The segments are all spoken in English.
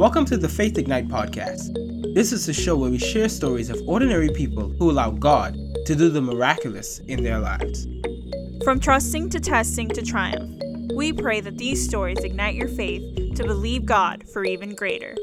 Welcome to the Faith Ignite podcast. This is a show where we share stories of ordinary people who allow God to do the miraculous in their lives. From trusting to testing to triumph, we pray that these stories ignite your faith to believe God for even greater.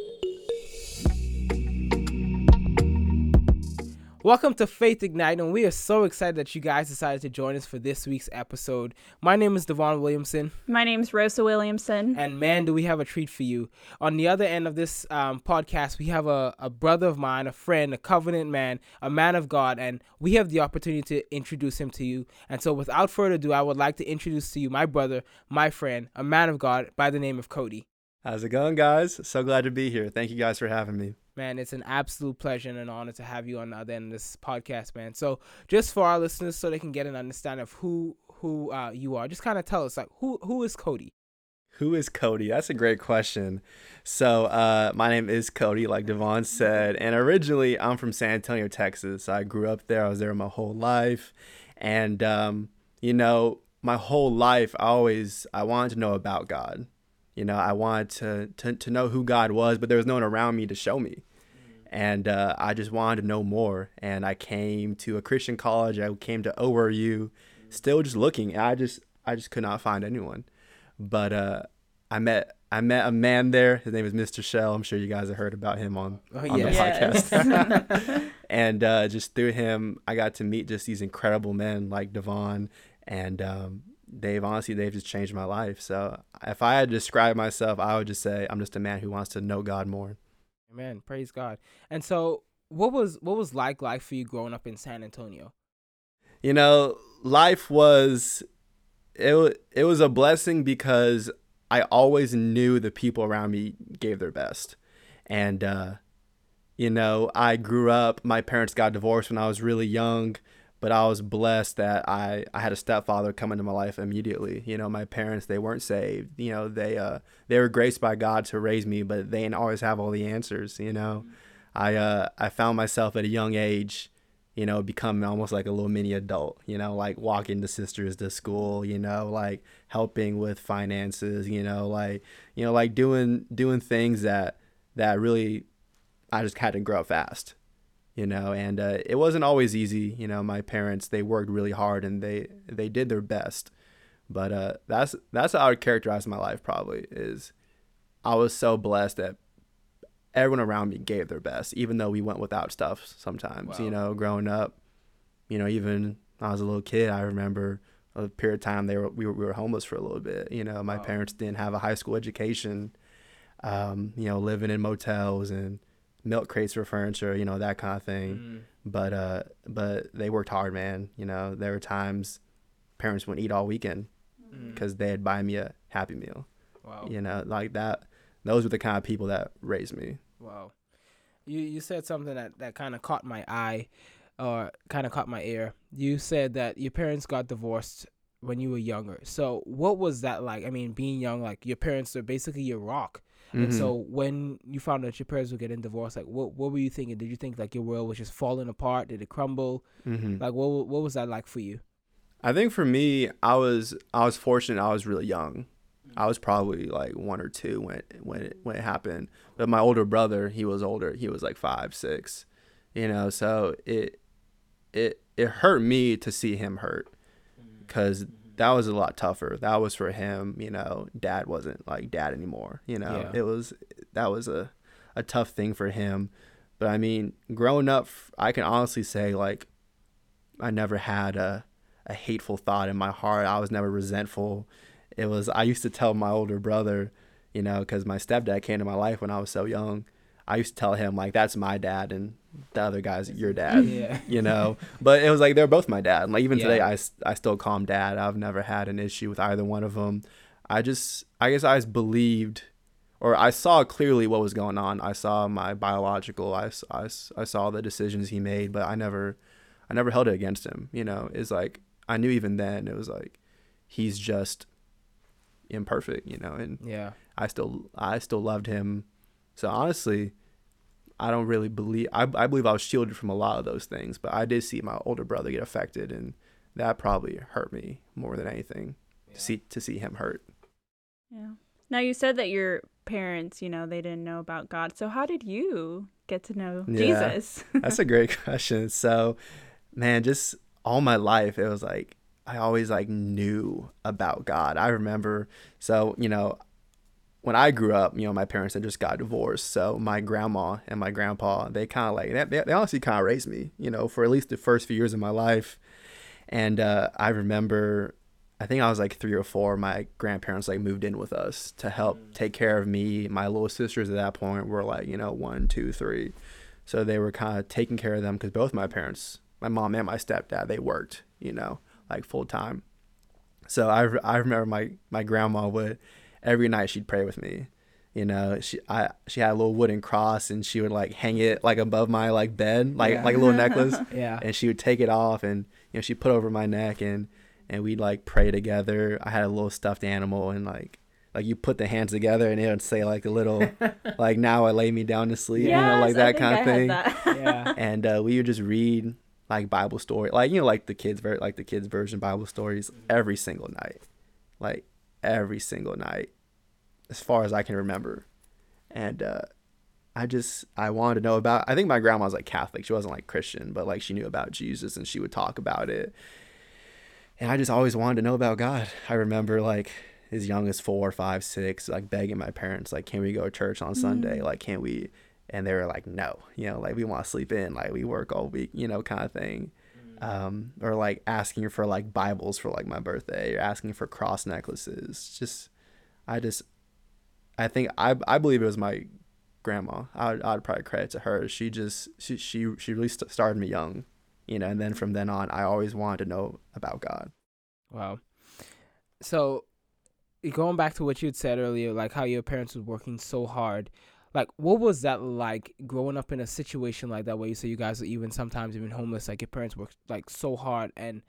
Welcome to Faith Ignite, and we are so excited that you guys decided to join us for this week's episode. My name is Devon Williamson. My name is Rosa Williamson. And man, do we have a treat for you. On the other end of this um, podcast, we have a, a brother of mine, a friend, a covenant man, a man of God, and we have the opportunity to introduce him to you. And so, without further ado, I would like to introduce to you my brother, my friend, a man of God by the name of Cody. How's it going, guys? So glad to be here. Thank you guys for having me. Man, it's an absolute pleasure and an honor to have you on the other end of this podcast, man. So, just for our listeners, so they can get an understanding of who who uh, you are, just kind of tell us, like, who who is Cody? Who is Cody? That's a great question. So, uh, my name is Cody, like Devon said, and originally I'm from San Antonio, Texas. I grew up there. I was there my whole life, and um, you know, my whole life, I always I wanted to know about God. You know, I wanted to, to, to know who God was, but there was no one around me to show me. And uh, I just wanted to know more. And I came to a Christian college. I came to ORU, still just looking. And I just I just could not find anyone. But uh, I met I met a man there. His name is Mr. Shell. I'm sure you guys have heard about him on, oh, on the podcast. and uh, just through him, I got to meet just these incredible men like Devon and um, they've honestly they've just changed my life. So if I had to describe myself, I would just say I'm just a man who wants to know God more. Amen. Praise God. And so what was what was like life for you growing up in San Antonio? You know, life was it it was a blessing because I always knew the people around me gave their best. And uh you know, I grew up, my parents got divorced when I was really young but I was blessed that I, I had a stepfather come into my life immediately. You know, my parents they weren't saved. You know, they uh they were graced by God to raise me, but they didn't always have all the answers. You know, mm-hmm. I uh I found myself at a young age, you know, becoming almost like a little mini adult. You know, like walking the sisters to school. You know, like helping with finances. You know, like you know like doing doing things that that really I just had to grow up fast you know and uh, it wasn't always easy you know my parents they worked really hard and they they did their best but uh, that's that's how i would characterize my life probably is i was so blessed that everyone around me gave their best even though we went without stuff sometimes wow. you know growing up you know even i was a little kid i remember a period of time they were we were, we were homeless for a little bit you know my wow. parents didn't have a high school education um, you know living in motels and milk crates for furniture, you know, that kind of thing. Mm. But uh, but they worked hard, man. You know, there were times parents wouldn't eat all weekend because mm. they'd buy me a Happy Meal. Wow. You know, like that. Those were the kind of people that raised me. Wow. You you said something that that kind of caught my eye, or kind of caught my ear. You said that your parents got divorced when you were younger. So what was that like? I mean, being young, like your parents are basically your rock. Mm-hmm. And so when you found out your parents were getting divorced, like what what were you thinking? Did you think like your world was just falling apart? Did it crumble? Mm-hmm. Like what what was that like for you? I think for me, I was I was fortunate. I was really young. I was probably like one or two when it, when it, when it happened. But my older brother, he was older. He was like five, six. You know, so it it it hurt me to see him hurt because mm-hmm that was a lot tougher. That was for him, you know, dad wasn't like dad anymore, you know. Yeah. It was that was a a tough thing for him. But I mean, growing up, I can honestly say like I never had a a hateful thought in my heart. I was never resentful. It was I used to tell my older brother, you know, cuz my stepdad came to my life when I was so young. I used to tell him like that's my dad and the other guy's your dad. Yeah. You know, but it was like they're both my dad. Like even yeah. today, I I still call him dad. I've never had an issue with either one of them. I just I guess I just believed, or I saw clearly what was going on. I saw my biological. I, I, I saw the decisions he made, but I never I never held it against him. You know, it's like I knew even then it was like he's just imperfect. You know, and yeah, I still I still loved him so honestly, I don't really believe I, I believe I was shielded from a lot of those things, but I did see my older brother get affected and that probably hurt me more than anything yeah. to see to see him hurt. Yeah. Now you said that your parents, you know, they didn't know about God. So how did you get to know Yeah. Jesus? That's a great question. So, man, just all my life, it was like I always like knew about God. I remember, so you know, when I grew up, you know, my parents had just got divorced. So my grandma and my grandpa, they kind of like they, they honestly kind of raised me, you know, for at least the first few years of my life. And uh, I remember, I think I was like three or four. My grandparents like moved in with us to help take care of me. My little sisters at that point were like, you know, one, two, three. So they were kind of taking care of them because both my parents, my mom and my stepdad, they worked, you know, like full time. So I, I remember my, my grandma would every night she'd pray with me. You know, she I she had a little wooden cross and she would like hang it like above my like bed, like Yeah. like a little necklace. Yeah. And she would take it off and you know she put it over my neck and and we'd like pray together. I had a little stuffed animal and like like you put the hands together and it would say like a little like now I lay me down to sleep, you know, like that kind I of thing. Yeah. and uh, we would just read like Bible story, like you know, like the kids, ver- like the kids version Bible stories every single night, like every single night, as far as I can remember, and uh, I just I wanted to know about. I think my grandma was like Catholic; she wasn't like Christian, but like she knew about Jesus and she would talk about it, and I just always wanted to know about God. I remember like as young as four, five, six, like begging my parents, like, "Can we go to church on Sunday? Like, can we?" and they were like no you know like we want to sleep in like we work all week you know kind of thing um or like asking for like bibles for like my birthday or asking for cross necklaces. Just i just i think i i believe it was my grandma. I would, I'd probably credit to her. She just she she, she really st- started me young you know and then from then on i always wanted to know about god. Wow. So, going back to what you had said earlier, like how your parents was working so hard, like what was that like growing up in a situation like that where you say you guys are even sometimes even homeless, like your parents worked like so hard and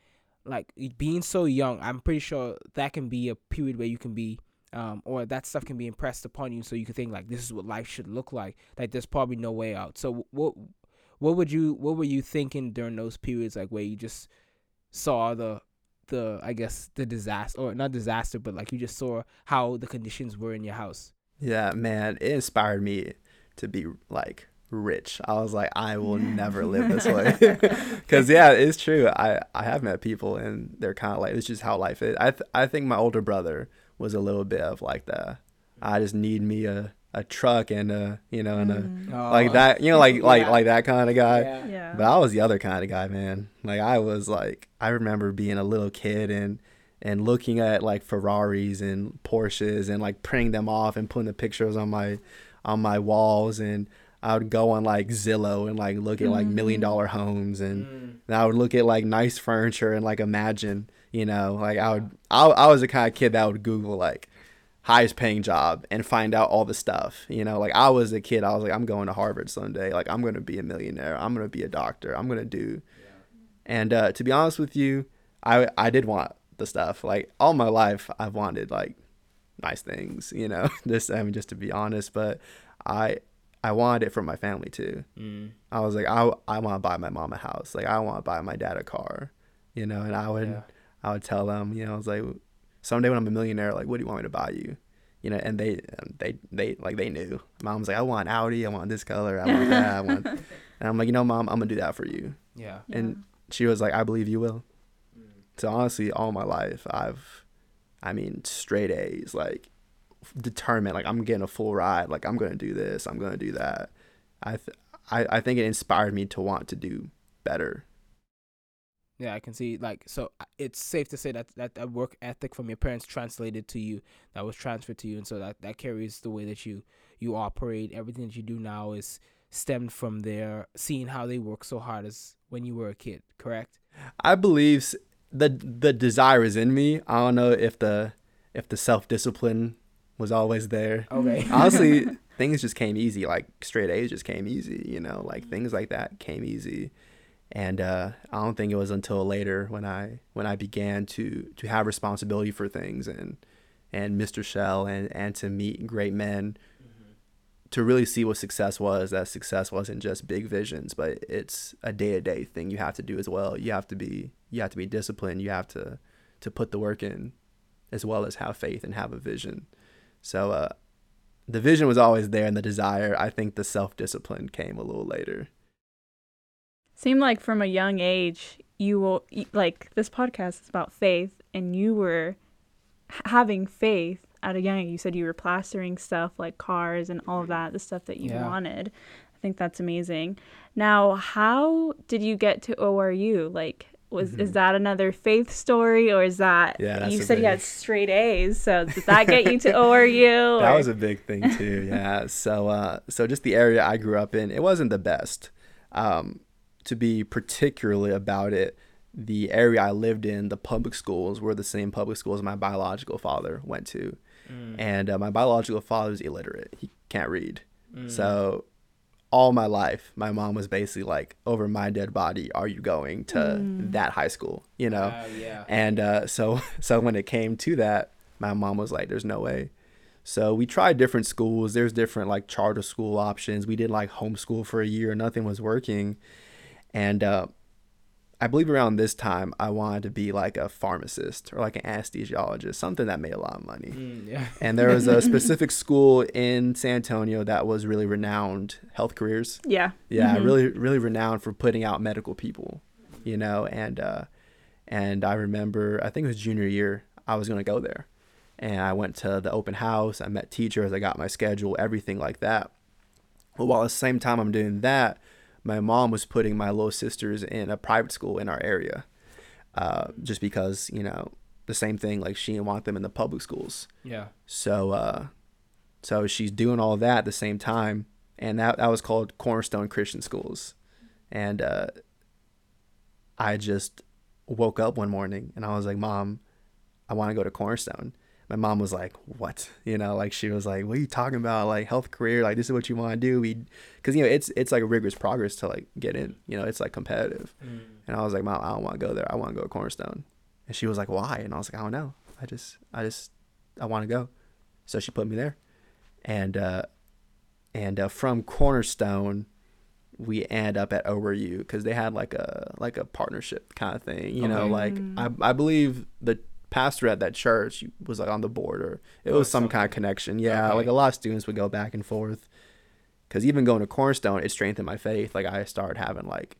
like being so young, I'm pretty sure that can be a period where you can be um, or that stuff can be impressed upon you so you can think like this is what life should look like. Like there's probably no way out. So what what would you what were you thinking during those periods like where you just saw the the I guess the disaster or not disaster, but like you just saw how the conditions were in your house. Yeah, man, it inspired me to be like rich. I was like, I will never live this way. Cause yeah, it's true. I I have met people and they're kind of like, it's just how life is. I th- I think my older brother was a little bit of like the, I just need me a a truck and a you know and a Mm. like that you know like like Yeah. like that kind of guy. Yeah. Yeah. But I was the other kind of guy, man. Like I was like I remember being a little kid and and looking at like Ferraris and Porsches and like printing them off and putting the pictures on my on my walls and I would go on like Zillow and like look at like million dollar homes and, and I would look at like nice furniture and like imagine, you know, like I would I, I was the kind of kid that would Google like highest paying job and find out all the stuff. You know, like I was a kid, I was like, I'm going to Harvard someday. Like I'm gonna be a millionaire. I'm gonna be a doctor. I'm gonna do. And uh, to be honest with you, I I did want the stuff. Like all my life, I've wanted like nice things. You know, just I mean, just to be honest, but I I wanted it for my family too. Mm. I was like, I I want to buy my mom a house. Like I want to buy my dad a car. You know, and I would Yeah. I would tell them, you know, I was like, someday when I'm a millionaire, like, what do you want me to buy you? You know, and they, they, they, like, they knew. Mom's like, I want Audi, I want this color, I want that, I want. And I'm like, you know, mom, I'm gonna do that for you. Yeah. And she was like, I believe you will. So honestly, all my life, I've, I mean, straight A's, like, determined, like, I'm getting a full ride, like, I'm gonna do this, I'm gonna do that. I, th- I, I think it inspired me to want to do better. Yeah, I can see like so uh, it's safe to say that that, that work ethic from your parents translated to you, that was transferred to you and so that that carries the way that you you operate. Everything that you do now is stemmed from their seeing how they work so hard as when you were a kid, correct? I believe the the desire is in me. I don't know if the if the self discipline was always there. Okay. Honestly, things just came easy. Like straight A's just came easy. You know, like things like that came easy. And uh, I don't think it was until later when I when I began to to have responsibility for things and and Mr. Shell and and to meet great men to really see what success was that success wasn't just big visions but it's a day-to-day thing you have to do as well you have to be you have to be disciplined you have to to put the work in as well as have faith and have a vision so uh the vision was always there and the desire. I think the self discipline came a little later. Seemed like from a young age, you will like this podcast is about faith, and you were having faith at a young age. You said you were plastering stuff like cars and all of that, the stuff that you Yeah. wanted. I think that's amazing. Now, how did you get to ORU? Like, was is that another faith story, or is that Mm-hmm. Yeah, you said you had straight A's? So did that get you to ORU? That or- was a big thing too. Yeah. so uh so just the area I grew up in, it wasn't the best. Um to be particularly about it, the area I lived in, the public schools were the same public schools my biological father went to. And uh, my biological father is illiterate. He can't read. So all my life, my mom was basically like, over my dead body, are you going to that high school? You know? Uh, yeah. And uh, so so when it came to that, my mom was like, "There's no way." So we tried different schools. There's different like charter school options. We did like homeschool for a year. Nothing was working, and uh, I believe around this time I wanted to be like a pharmacist or like an anesthesiologist, something that made a lot of money. Mm, yeah. And there was a specific school in San Antonio that was really renowned health careers yeah. yeah Mhm. really really renowned for putting out medical people you know and uh and i remember i think it was junior year i was going to go there and i went to the open house i met teachers i got my schedule everything like that but while at the same time i'm doing that my mom was putting my little sisters in a private school in our area uh, just because you know the same thing like she didn't want them in the public schools Yeah. so uh so she's doing all that at the same time and that that was called Cornerstone Christian Schools. And uh I just woke up one morning and I was like, "Mom, I want to go to Cornerstone." My mom was like, "What?" You know, like she was like, "What are you talking about? Like health career? Like this is what you want to do?" We cuz you know, it's it's like a rigorous progress to like get in. You know, it's like competitive. And I was like, "Mom, I don't want to go there. I want to go to Cornerstone." And she was like, "Why?" And I was like, "I don't know. I just I just I want to go." So she put me there. And uh and uh, from Cornerstone, we end up at ORU because they had like a like a partnership kind of thing. You know, like I I believe the pastor at that church was like on the board or it Oh, was some kind of connection. Yeah, Okay. like a lot of students would go back and forth. Because even going to Cornerstone, it strengthened my faith. Like I started having like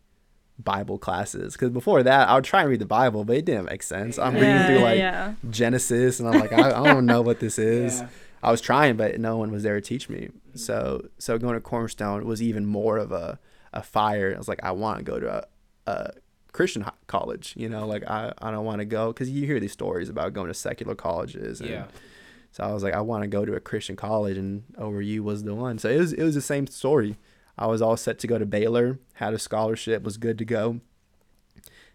Bible classes. Because before that, I would try and read the Bible, but it didn't make sense. I'm reading through like yeah. Genesis, and I'm like, I, I don't know what this is. Yeah. I was trying, but no one was there to teach me. So so going to Cornerstone was even more of a, a fire. I was like, I want to go to a, a Christian college. You know, like I, I don't want to go because you hear these stories about going to secular colleges. And Yeah. So I was like, I want to go to a Christian college, and ORU was the one. So it was it was the same story. I was all set to go to Baylor, had a scholarship, was good to go.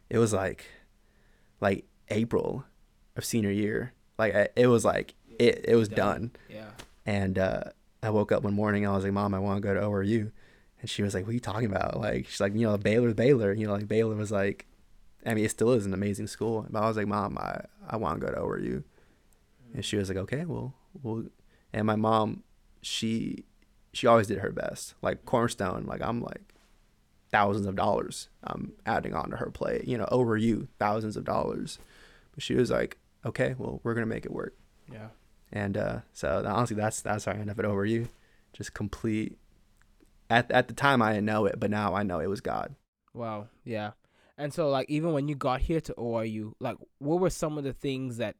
It was like, like April of senior year. Like it was like it it was done. Yeah. And uh, I woke up one morning. I was like, Mom, I want to go to ORU. And she was like, What are you talking about? Like, she's like, You know, Baylor, Baylor. You know, like Baylor was like, I mean, it still is an amazing school. But I was like, Mom, I, I want to go to ORU. And she was like, Okay, well, well. And my mom, she, she always did her best. Like Cornerstone, like I'm like thousands of dollars I'm adding on to her plate. You know, ORU, thousands of dollars. But she was like, Okay, well, we're gonna make it work. Yeah. And uh, so honestly, that's that's how I ended up at ORU. Just complete. At at the time, I didn't know it, but now I know it was God. Wow. Yeah. And so like even when you got here to ORU, like what were some of the things that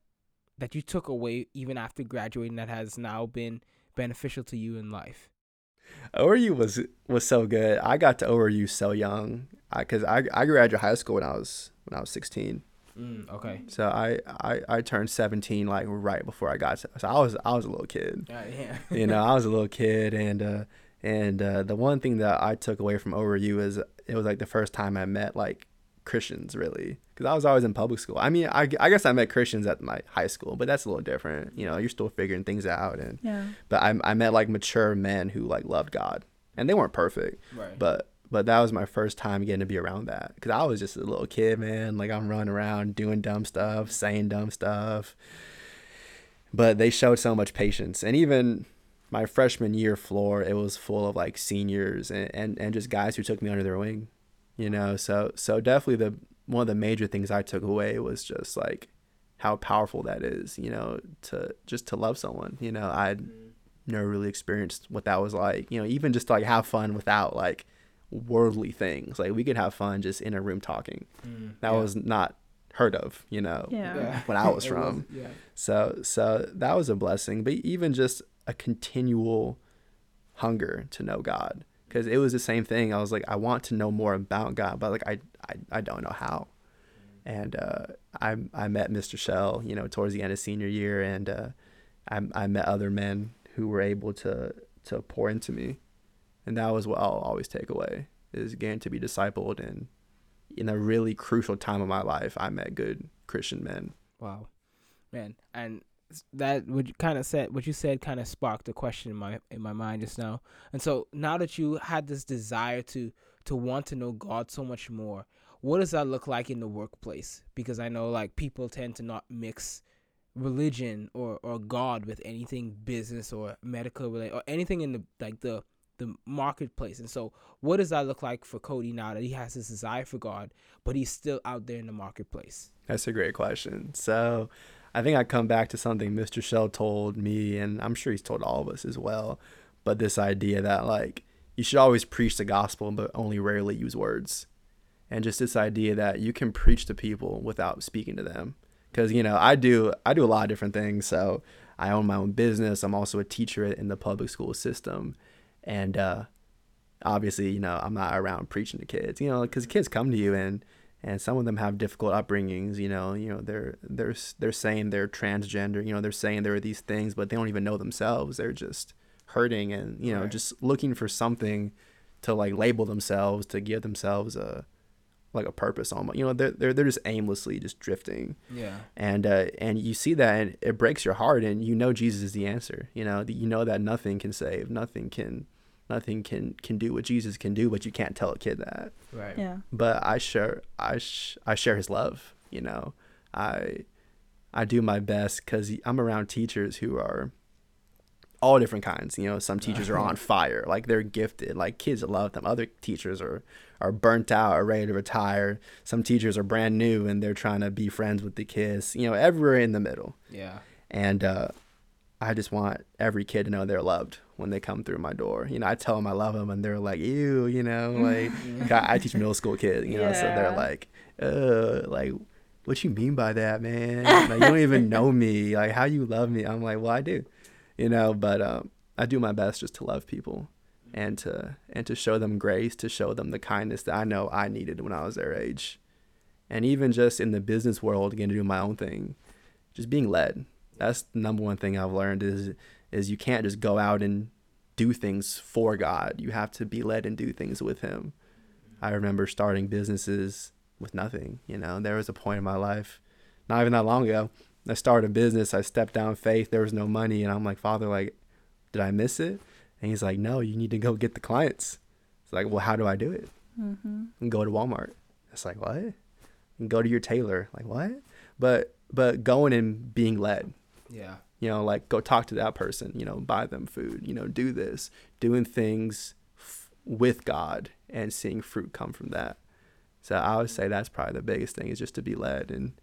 that you took away even after graduating that has now been beneficial to you in life? ORU was was so good. I got to ORU so young, because I, I graduated high school when I was when I was 16. Mm, okay. So I, I I turned 17 like right before I got to. So I was I was a little kid. Uh, yeah. you know, I was a little kid, and uh, and uh, the one thing that I took away from ORU is it was like the first time I met like Christians really, because I was always in public school. I mean, I, I guess I met Christians at my high school, but that's a little different. You know, you're still figuring things out, and Yeah. but I I met like mature men who like loved God, and they weren't perfect, right. but but that was my first time getting to be around that because I was just a little kid, man. Like I'm running around doing dumb stuff, saying dumb stuff. But they showed so much patience, and even my freshman year floor, it was full of like seniors and, and, and just guys who took me under their wing, you know. So so definitely the one of the major things I took away was just like how powerful that is, you know, to just to love someone. You know, I'd never really experienced what that was like. You know, even just to, like have fun without like worldly things. Like we could have fun just in a room talking. Mm, That yeah. was not heard of, you know. Yeah. Yeah. when I was It from. yeah. So so that was a blessing, but even just a continual hunger to know God because it was the same thing. I was like I want to know more about God, but like I I, I don't know how. And uh, I I met Mr. Shell, you know, towards the end of senior year, and uh, I I met other men who were able to to pour into me, and that was what I'll always take away is getting to be discipled and in a really crucial time of my life, I met good Christian men. Wow, man, and that you kind of said, what you said, kind of sparked a question in my in my mind just now. And so now that you had this desire to to want to know God so much more, what does that look like in the workplace? Because I know like people tend to not mix religion or or God with anything business or medical related or anything in the like the the marketplace. And so, what does that look like for Cody now that he has this desire for God, but he's still out there in the marketplace? That's a great question. So I think I come back to something Mr. Shell told me, and I'm sure he's told all of us as well. But this idea that, like, you should always preach the gospel, but only rarely use words. And just this idea that you can preach to people without speaking to them. Because, you know, I do, I do a lot of different things. So I own my own business. I'm also a teacher in the public school system. And, uh, obviously, you know, I'm not around preaching to kids, you know, because kids come to you and, and some of them have difficult upbringings you know you know they're they're they're saying they're transgender you know they're saying there are these things but they don't even know themselves they're just hurting and you know Right. just looking for something to like label themselves to give themselves a like a purpose almost you know they're they're, they're just aimlessly just drifting Yeah. and uh and you see that and it breaks your heart and you know Jesus is the answer you know you know that nothing can save nothing can nothing can can do what Jesus can do but you can't tell a kid that Right. Yeah. but I share I sh- I share his love. You know, I I do my best because I'm around teachers who are all different kinds. You know, some teachers are on fire, like they're gifted, like kids love them. Other teachers are are burnt out, are ready to retire. Some teachers are brand new and they're trying to be friends with the kids. You know, everywhere in the middle. Yeah. And uh, I just want every kid to know they're loved when they come through my door. You know, I tell them I love them, and they're like, "Ew," you know, like I, I teach middle school kids, you know, so they're like, "Uh, like, what you mean by that, man? Like, you don't even know me. Like, how you love me?" I'm like, "Well, I do," you know, but um, I do my best just to love people and to and to show them grace, to show them the kindness that I know I needed when I was their age, and even just in the business world, again, to do my own thing, just being led. That's the number one thing I've learned is is you can't just go out and do things for God. You have to be led and do things with Him. I remember starting businesses with nothing. You know, there was a point in my life, not even that long ago, I started a business. I stepped down faith. There was no money, and I'm like, Father, like, did I miss it? And He's like, No, you need to go get the clients. It's like, well, how do I do it? Mm-hmm. and go to Walmart. It's like what? And go to your tailor. Like what? But but going and being led. Yeah. You know, like go talk to that person. You know, buy them food. You know, do this. Doing things f- with God and seeing fruit come from that. So I would say that's probably the biggest thing is just to be led and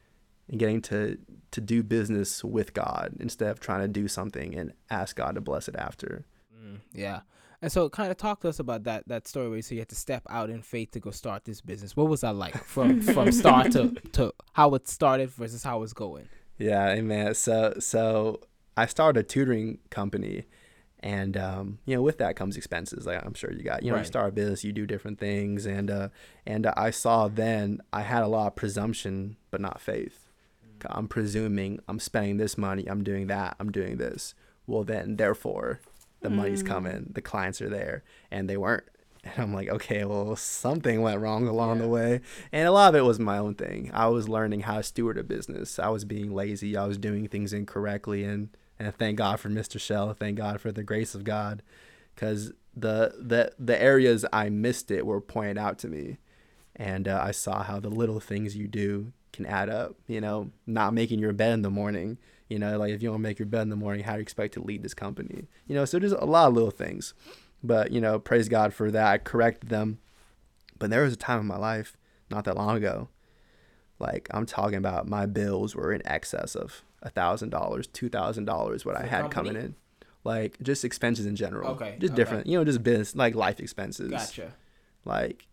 and getting to to do business with God instead of trying to do something and ask God to bless it after. Mm, yeah. And so, kind of talk to us about that that story where you said you had to step out in faith to go start this business. What was that like from from start to to how it started versus how it's going? Yeah, amen. So so I started a tutoring company and um, you know, with that comes expenses. Like I'm sure you got, you know, you start a business, you do different things and uh and I saw then I had a lot of presumption but not faith. I'm presuming I'm spending this money, I'm doing that, I'm doing this. Well then therefore the money's Mm. coming, the clients are there and they weren't. And I'm like, okay, well, something went wrong along the way. And a lot of it was my own thing. I was learning how to steward a business. I was being lazy. I was doing things incorrectly. And, and thank God for Mr. Shell. Thank God for the grace of God. Because the, the, the areas I missed it were pointed out to me. And uh, I saw how the little things you do can add up. You know, not making your bed in the morning. You know, like if you don't make your bed in the morning, how do you expect to lead this company? You know, so there's a lot of little things. But, you know, praise God for that. I corrected them. But there was a time in my life, not that long ago, like I'm talking about my bills were in excess of a thousand dollars, two thousand dollars what For I had company? coming in. like just expenses in general. Okay, Just okay. different, you know, just business like life expenses. Gotcha. Like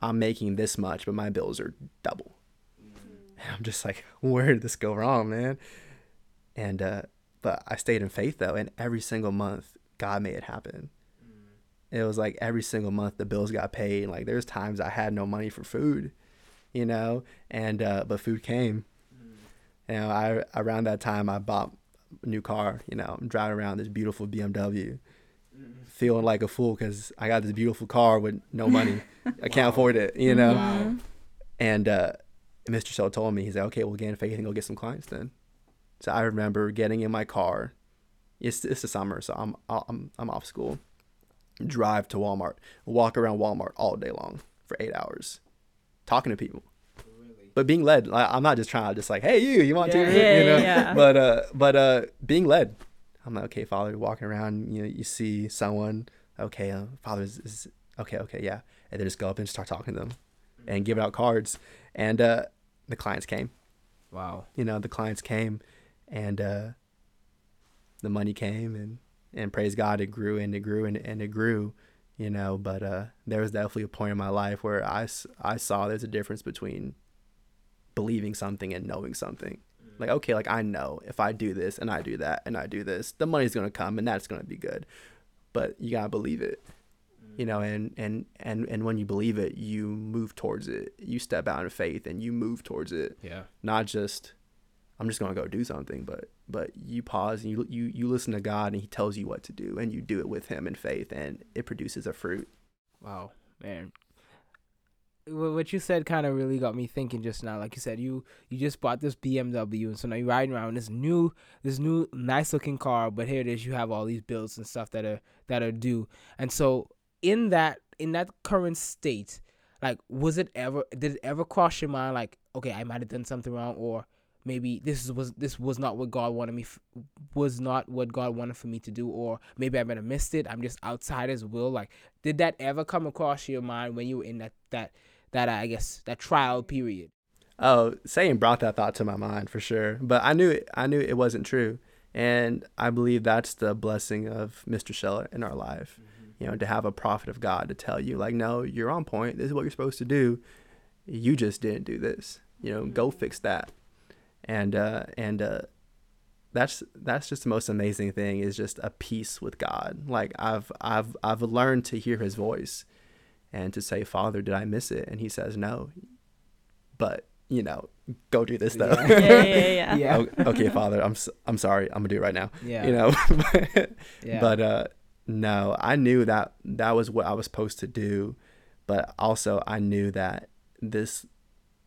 I'm making this much, but my bills are double. And I'm just like, where did this go wrong, man? And uh but I stayed in faith though, and every single month God made it happen. It was like every single month the bills got paid. Like there's times I had no money for food, you know, and uh but food came. You know, I around that time I bought a new car. You know, I'm driving around this beautiful BMW, feeling like a fool because I got this beautiful car with no money. I can't Wow. afford it. You know, Wow. and uh, Mr. Shell told me, he's like, okay, we'll get in faith and go get some clients then. So I remember getting in my car. It's it's the summer, so I'm I'm I'm off school. Drive to Walmart, walk around Walmart all day long for eight hours, talking to people, but being led. Like, I'm not just trying to just like, hey, you, you want Yeah, to, yeah, you know. yeah. But uh, but uh, being led. I'm like, okay, Father, walking around, you know, you see someone, okay, uh, Father is, is okay, okay, yeah, and then just go up and start talking to them, and giving out cards, and uh, the clients came. Wow. You know, the clients came, and uh, the money came, and and praise God, it grew and it grew and, and it grew. You know, but uh, there was definitely a point in my life where I, I saw there's a difference between believing something and knowing something. Like, okay, like I know if I do this and I do that and I do this, the money's gonna come and that's gonna be good. But you gotta believe it. You know, and, and, and, and when you believe it, you move towards it. You step out in faith and you move towards it. Yeah. Not just I'm just gonna go do something, but but you pause and you you, you listen to God and he tells you what to do and you do it with him in faith and it produces a fruit. Wow, man. What you said kind of really got me thinking just now. Like you said, you you just bought this BMW, and so now you're riding around this new this new nice looking car, but here it is, you have all these bills and stuff that are that are due, and so in that in that current state, like was it ever did it ever cross your mind like okay, I might have done something wrong, or maybe this was this was not what God wanted me f- was not what God wanted for me to do, or maybe I might have missed it. I'm just outside His will. Like, did that ever come across your mind when you were in that that that I guess that trial period? Oh, saying brought that thought to my mind for sure. But I knew it, I knew it wasn't true. And I believe that's the blessing of Mr. Scheller in our life. Mm-hmm. You know, to have a prophet of God to tell you, like, no, you're on point. This is what you're supposed to do. You just didn't do this. You know, go mm-hmm. fix that. And uh and uh that's that's just the most amazing thing is just a peace with God. Like I've I've I've learned to hear his voice and to say, Father, did I miss it? And he says, No. But, you know, go do this though. Yeah. yeah, yeah, yeah. Yeah. Okay, Father, I'm I'm sorry. I'm gonna do it right now. Yeah. You know, Yeah. but uh, no, I knew that that was what I was supposed to do, but also I knew that this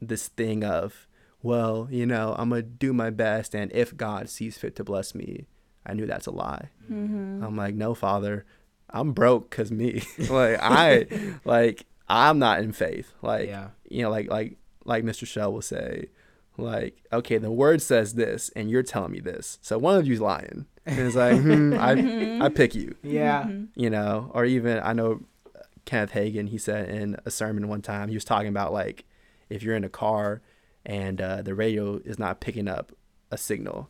this thing of well, you know, I'm gonna do my best, and if God sees fit to bless me, I knew that's a lie. Mm-hmm. I'm like, no, Father, I'm broke cause me. like I like I'm not in faith. Like yeah. you know, like like like Mr. Shell will say, like, okay, the word says this, and you're telling me this, so one of you's lying. And it's like, hmm, I I pick you, Yeah. you know, or even I know Kenneth Hagin. He said in a sermon one time, he was talking about like if you're in a car and uh, the radio is not picking up a signal.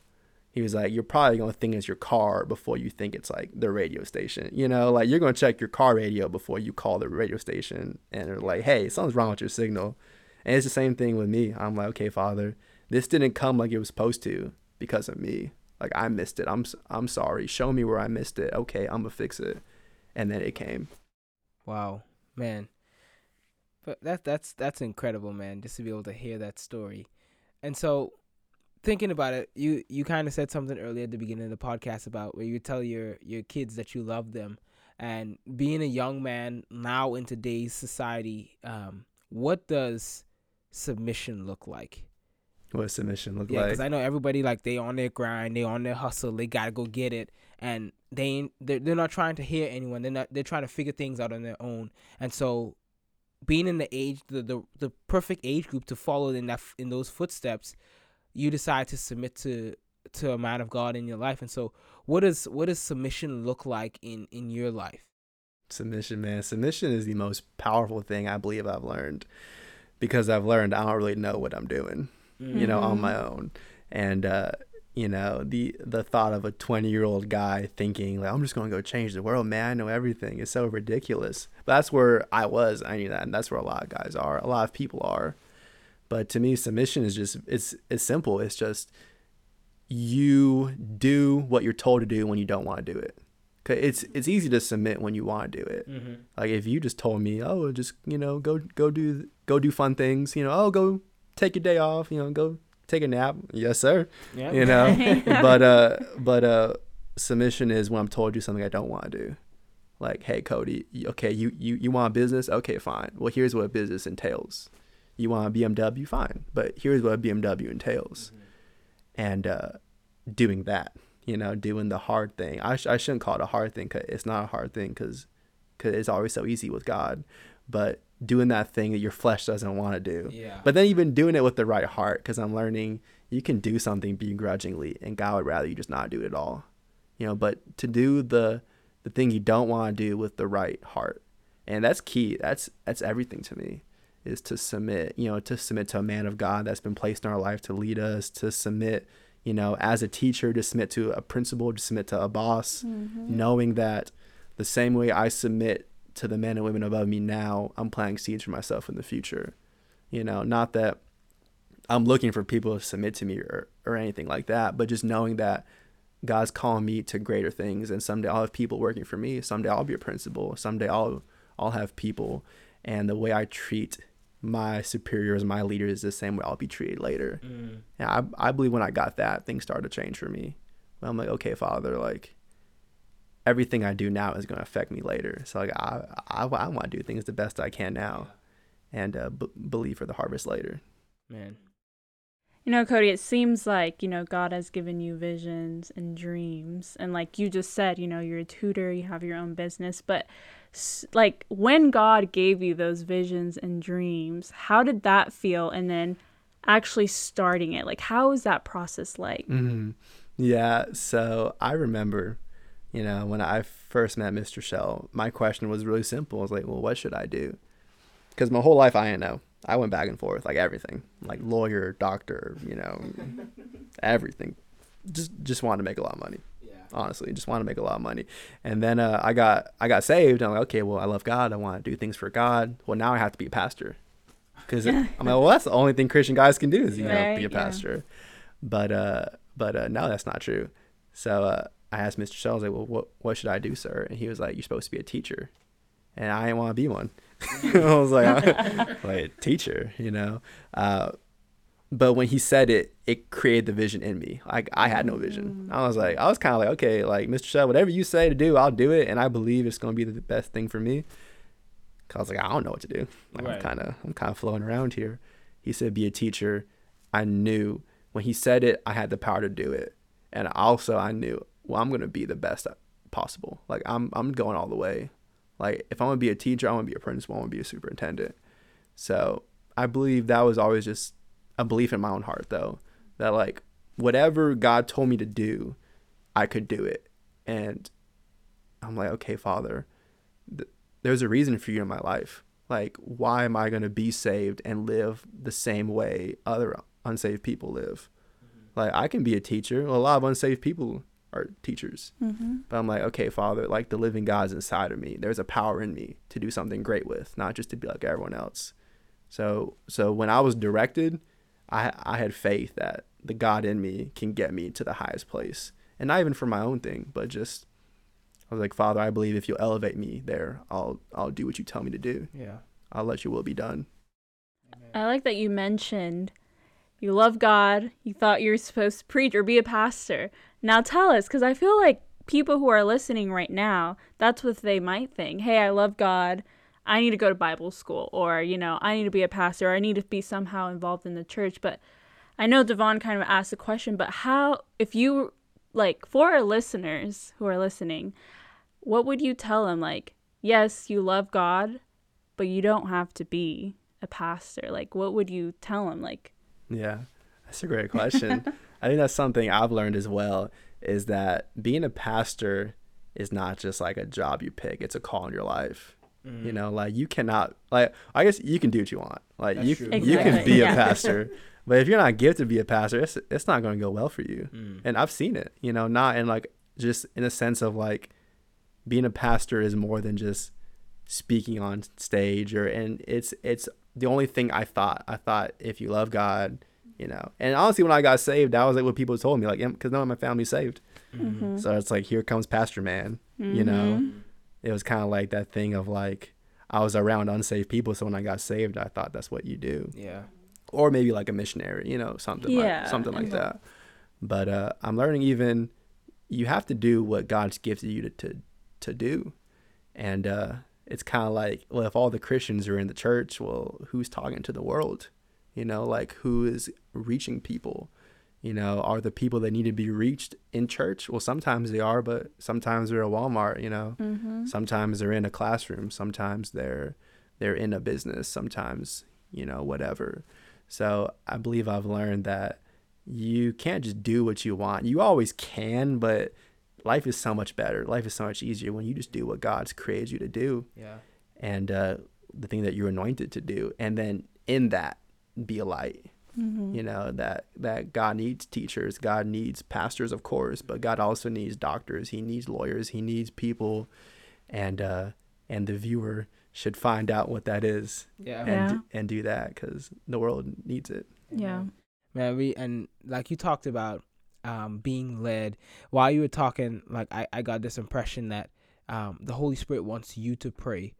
He was like, you're probably gonna think it's your car before you think it's like the radio station. You know, like you're gonna check your car radio before you call the radio station and they're like, hey, something's wrong with your signal. And it's the same thing with me. I'm like, okay, Father, this didn't come like it was supposed to because of me. Like I missed it. I'm I'm sorry. Show me where I missed it. Okay, I'm gonna fix it. And then it came. Wow, man. But that that's that's incredible, man. Just to be able to hear that story, and so thinking about it, you you kind of said something earlier at the beginning of the podcast about where you tell your your kids that you love them, and being a young man now in today's society, um, what does submission look like? What does submission look like? Yeah, because? I know everybody like they on their grind, they on their hustle, they gotta go get it, and they ain't, they're, they're not trying to hear anyone. They're not. They're trying to figure things out on their own. And so, being in the age, the the, the perfect age group to follow in that in those footsteps, you decide to submit to to a man of God in your life. And so, what does what does submission look like in in your life? Submission, man. Submission is the most powerful thing I believe I've learned because I've learned I don't really know what I'm doing. you know, on Mhm. my own. And uh, you know the the thought of a 20 year old guy thinking like i'm just going to go change the world man. I know everything. Is so ridiculous. But that's where i was. I knew that and that's where a lot of guys are. A lot of people are. But to me submission is just it's it's simple. It's just you do what you're told to do when you don't want to do it. 'Cause it's it's easy to submit when you want to do it. Mm-hmm. like if you just told me oh just you know go go do go do fun things you know oh go take your day off you know go take a nap? Yes sir. Yeah. you know? But uh but uh submission is when i'm told you something i don't want to do. Like hey cody okay you you, you want a business? Okay fine. Well here's what a business entails. You want a bmw fine. But here's what a bmw entails. And uh doing that you know doing the hard thing. I, sh- I shouldn't call it a hard thing because it's not a hard thing because because it's always so easy with god. But doing that thing that your flesh doesn't want to do Yeah. but then even doing it with the right heart, because I'm learning you can do something begrudgingly, and God would rather you just not do it at all, you know. But to do the the thing you don't want to do with the right heart, and that's key. That's that's everything to me, is to submit. You know, to submit to a man of God that's been placed in our life to lead us. To submit, you know, as a teacher, to submit to a principal, to submit to a boss, mm-hmm. knowing that the same way I submit to the men and women above me now, I'm planting seeds for myself in the future. You know, not that I'm looking for people to submit to me or, or anything like that, but just knowing that God's calling me to greater things and someday I'll have people working for me. Someday I'll be a principal. Someday I'll I'll have people and the way I treat my superiors, my leaders is the same way I'll be treated later. Mm. And I I believe when I got that, things started to change for me. I'm like, okay, Father, like everything I do now is going to affect me later. So like I I, I want to do things the best I can now, and uh, b- believe for the harvest later. Man. You know, Cody, it seems like, you know, God has given you visions and dreams. And like you just said, you know, you're a tutor, you have your own business. But like when God gave you those visions and dreams, how did that feel? And then actually starting it, like, how is that process like? Mm-hmm. Yeah. So I remember, you know, when I first met Mr. Shell, my question was really simple. I was like, well, what should I do? Because my whole life I didn't know. I went back and forth, like everything, like lawyer, doctor, you know, everything. Just just wanted to make a lot of money. Yeah. honestly just want to make a lot of money and then uh, i got i got saved and i'm like okay well i love god i want to do things for god well now i have to be a pastor because i'm like well that's the only thing christian guys can do is you know Right, be a yeah. pastor but uh but uh no that's not true so uh i asked mr shell I was like well what what should i do sir and he was like you're supposed to be a teacher and i didn't want to be one i was like like teacher you know uh but when he said it, it created the vision in me. Like I had no vision. I was like, I was kind of like, okay, like Mr. Shell, whatever you say to do, I'll do it, and I believe it's gonna be the best thing for me. Cause I was like, I don't know what to do. Like Right. I'm kind of, I'm kind of floating around here. He said, be a teacher. I knew when he said it, I had the power to do it, and also I knew, well, I'm gonna be the best possible. Like I'm, I'm going all the way. Like if I'm gonna be a teacher, I want to be a principal. I want to be a superintendent. So I believe that was always just a belief in my own heart, though, that like whatever God told me to do, I could do it. And I'm like, okay, Father, th- there's a reason for you in my life. Like, why am I going to be saved and live the same way other unsaved people live? Mm-hmm. Like, I can be a teacher. A lot of unsaved people are teachers. Mm-hmm. But I'm like, okay, Father, like the living God's inside of me. There's a power in me to do something great with, not just to be like everyone else. So, so when I was directed, I I had faith that the God in me can get me to the highest place, and not even for my own thing, but just I was like, Father, I believe if you elevate me there, I'll I'll do what you tell me to do. Yeah. I'll let your will be done. I like that you mentioned you love God. You thought you were supposed to preach or be a pastor. Now tell us, because I feel like people who are listening right now, that's what they might think. Hey, I love God. I need to go to Bible school, or you know, I need to be a pastor. Or I need to be somehow involved in the church. But I know Devon kind of asked the question, but how, if you like, for our listeners who are listening, what would you tell them? Like, yes, you love God, but you don't have to be a pastor. Like, what would you tell them? Like, Yeah, that's a great question. I think that's something I've learned as well is that being a pastor is not just like a job you pick; it's a call in your life. Mm. You know, like you cannot like I guess you can do what you want. Like That's you true. you can be yeah. a pastor, But if you're not gifted to be a pastor, it's it's not going to go well for you. Mm. And I've seen it, you know, not in like just in a sense of like being a pastor is more than just speaking on stage or and it's it's the only thing I thought. I thought if you love God, you know. And honestly, when I got saved, that was like what people told me, like because none of my family's saved. Mhm. So it's like here comes Pastor Man, you know. Mhm. It was kind of like that thing of like I was around unsaved people, so when I got saved, I thought that's what you do Yeah. or maybe like a missionary, you know, something Yeah, like something like that. But uh, I'm learning even you have to do what God's gifted you to to, to do, and uh, it's kind of like well, if all the Christians are in the church, well, who's talking to the world? You know, like who is reaching people? You know, are the people that need to be reached in church? Well, sometimes they are, but sometimes they're at Walmart. You know, Mhm. sometimes they're in a classroom sometimes they're they're in a business sometimes you know whatever so i believe i've learned that you can't just do what you want you always can but life is so much better life is so much easier when you just do what god's created you to do Yeah. and uh, the thing that you're anointed to do and then in that be a light Mhm. you know that that god needs teachers god needs pastors of course but god also needs doctors he needs lawyers he needs people and uh and the viewer should find out what that is Yeah. and Yeah. and do that because the world needs it Yeah. Man, we and like you talked about um, being led while you were talking. Like I, I got this impression that um, the Holy Spirit wants you to pray.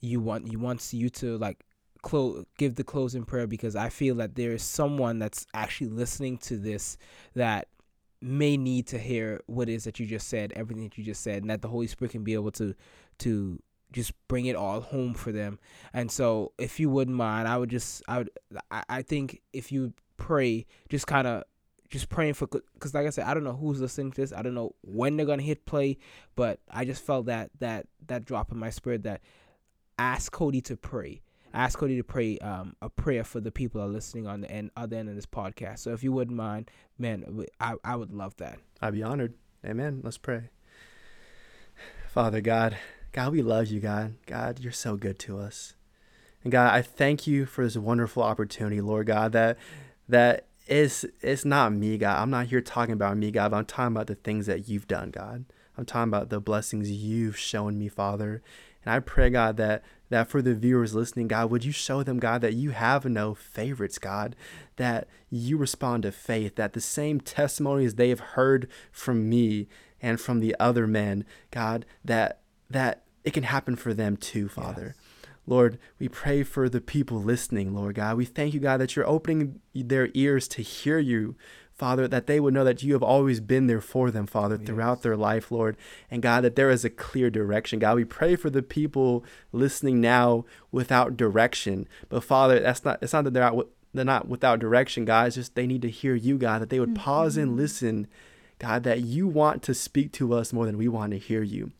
You want you wants you to like close give the closing prayer because I feel that there is someone that's actually listening to this that may need to hear what it is that you just said, everything that you just said, and that the Holy Spirit can be able to to just bring it all home for them. And so, if you wouldn't mind, I would just I would I, I think if you pray, just kind of just praying for because like I said, I don't know who's listening to this. I don't know when they're gonna hit play, but I just felt that that that drop in my spirit that ask Cody to pray. Ask Cody to pray um, a prayer for the people that are listening on the end other end of this podcast. So if you wouldn't mind, man, I I would love that. i'd be honored. Amen. Let's pray. Father god god we love you god. God you're so good to us. And god i thank you for this wonderful opportunity lord god that that is it's not me god. I'm not here talking about me god but i'm talking about the things that you've done god. I'm talking about the blessings you've shown me father. And i pray god that that for the viewers listening god would you show them god that you have no favorites god that you respond to faith that the same testimonies they have heard from me and from the other men god that that it can happen for them too father Lord, we pray for the people listening, Lord God. We thank you, God, that you're opening their ears to hear you, Father, that they would know that you have always been there for them, Father, throughout their life, Lord. And God, that there is a clear direction. God, we pray for the people listening now without direction. But Father, that's not it's not that they're out they're not without direction, God. It's just they need to hear you, God, that they would pause and mm-hmm. listen, God, that you want to speak to us more than we want to hear you.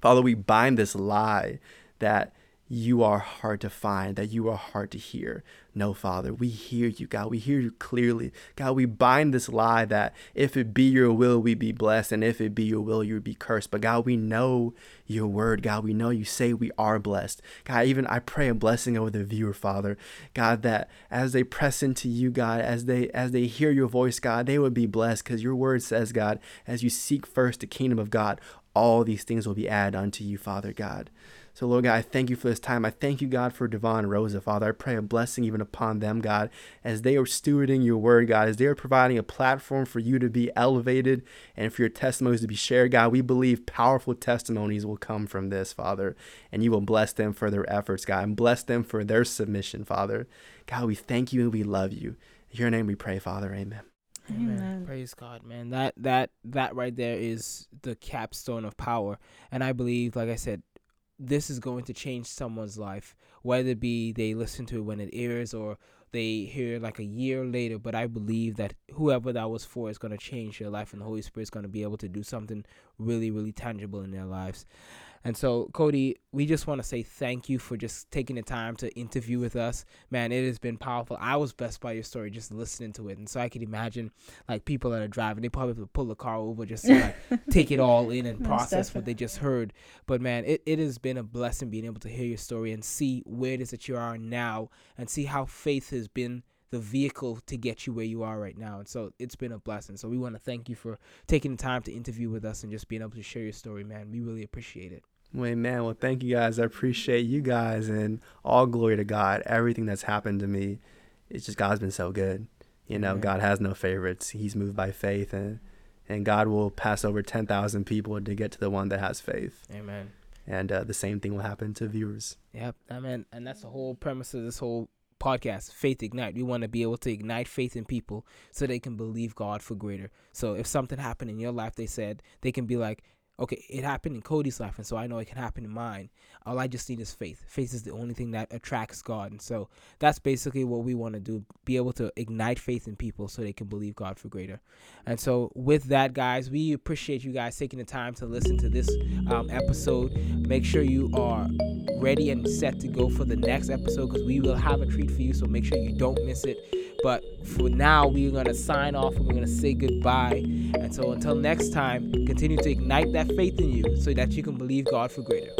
Father, we bind this lie that you are hard to find, that you are hard to hear. No, Father, we hear you, God. We hear you clearly. God, we bind this lie that if it be your will, we be blessed, and if it be your will, you be cursed. But God, we know your word, God. We know you say we are blessed. God, even I pray a blessing over the viewer, Father. God, that as they press into you, God, as they as they hear your voice, God, they would be blessed because your word says, God, as you seek first the kingdom of God, all these things will be added unto you, Father God. So, Lord God, I thank you for this time. I thank you, God, for Devon and Rosa, Father. I pray a blessing even upon them, God, as they are stewarding your word, God, as they are providing a platform for you to be elevated and for your testimonies to be shared, God. We believe powerful testimonies will come from this, Father, and you will bless them for their efforts, God, and bless them for their submission, Father. God, we thank you and we love you. In your name we pray, Father. Amen. Amen. Amen. Praise God, man. That that that right there is the capstone of power. And I believe, like I said, this is going to change someone's life, whether it be they listen to it when it airs or they hear like a year later. But I believe that whoever that was for is going to change their life, and the Holy Spirit is going to be able to do something really, really tangible in their lives. And so, Cody, we just want to say thank you for just taking the time to interview with us. Man, it has been powerful. I was blessed by your story just listening to it. And so I could imagine like people that are driving, they probably have to pull the car over just to like take it all in and process what they just heard. But man, it, it has been a blessing being able to hear your story and see where it is that you are now and see how faith has been the vehicle to get you where you are right now. And so it's been a blessing. So we want to thank you for taking the time to interview with us and just being able to share your story, man. We really appreciate it. Wait, man. Well, thank you guys. I appreciate you guys and all glory to God. Everything that's happened to me, it's just God's been so good. You know. God has no favorites. He's moved by faith, and and God will pass over ten thousand people to get to the one that has faith. Amen. And uh, the same thing will happen to viewers. Yep. I mean, and that's the whole premise of this whole podcast, Faith Ignite. We want to be able to ignite faith in people so they can believe God for greater. So if something happened in your life, they said they can be like, okay, it happened in Cody's life, and so I know it can happen in mine. All I just need is faith. Faith is the only thing that attracts God, and so that's basically what we want to do: be able to ignite faith in people so they can believe God for greater. And so, with that, guys, we appreciate you guys taking the time to listen to this um, episode. Make sure you are ready and set to go for the next episode because we will have a treat for you. So make sure you don't miss it. But for now, we're gonna sign off and we're gonna say goodbye. And so until next time, continue to ignite that faith in you so that you can believe God for greater.